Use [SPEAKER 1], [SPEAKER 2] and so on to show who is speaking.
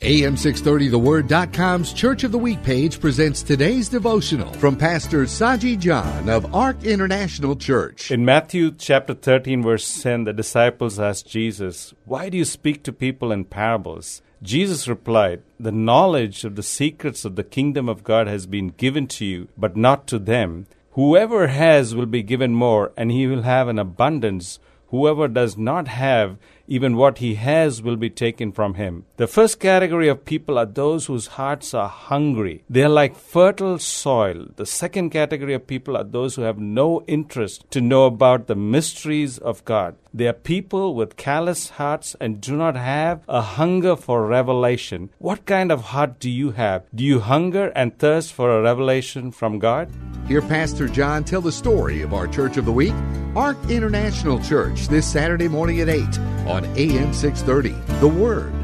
[SPEAKER 1] AM630TheWord.com's Church of the Week page presents today's devotional from Pastor Saji John of Ark International Church.
[SPEAKER 2] In Matthew chapter 13, verse 10, the disciples asked Jesus, Why do you speak to people in parables? Jesus replied, The knowledge of the secrets of the kingdom of God has been given to you, but not to them. Whoever has will be given more, and he will have an abundance. Whoever does not have, even what he has will be taken from him. The first category of people are those whose hearts are hungry. They are like fertile soil. The second category of people are those who have no interest to know about the mysteries of God. They are people with callous hearts and do not have a hunger for revelation. What kind of heart do you have? Do you hunger and thirst for a revelation from God?
[SPEAKER 1] Hear Pastor John tell the story of our Church of the Week, Ark International Church, this Saturday morning at 8 on AM 630. The Word.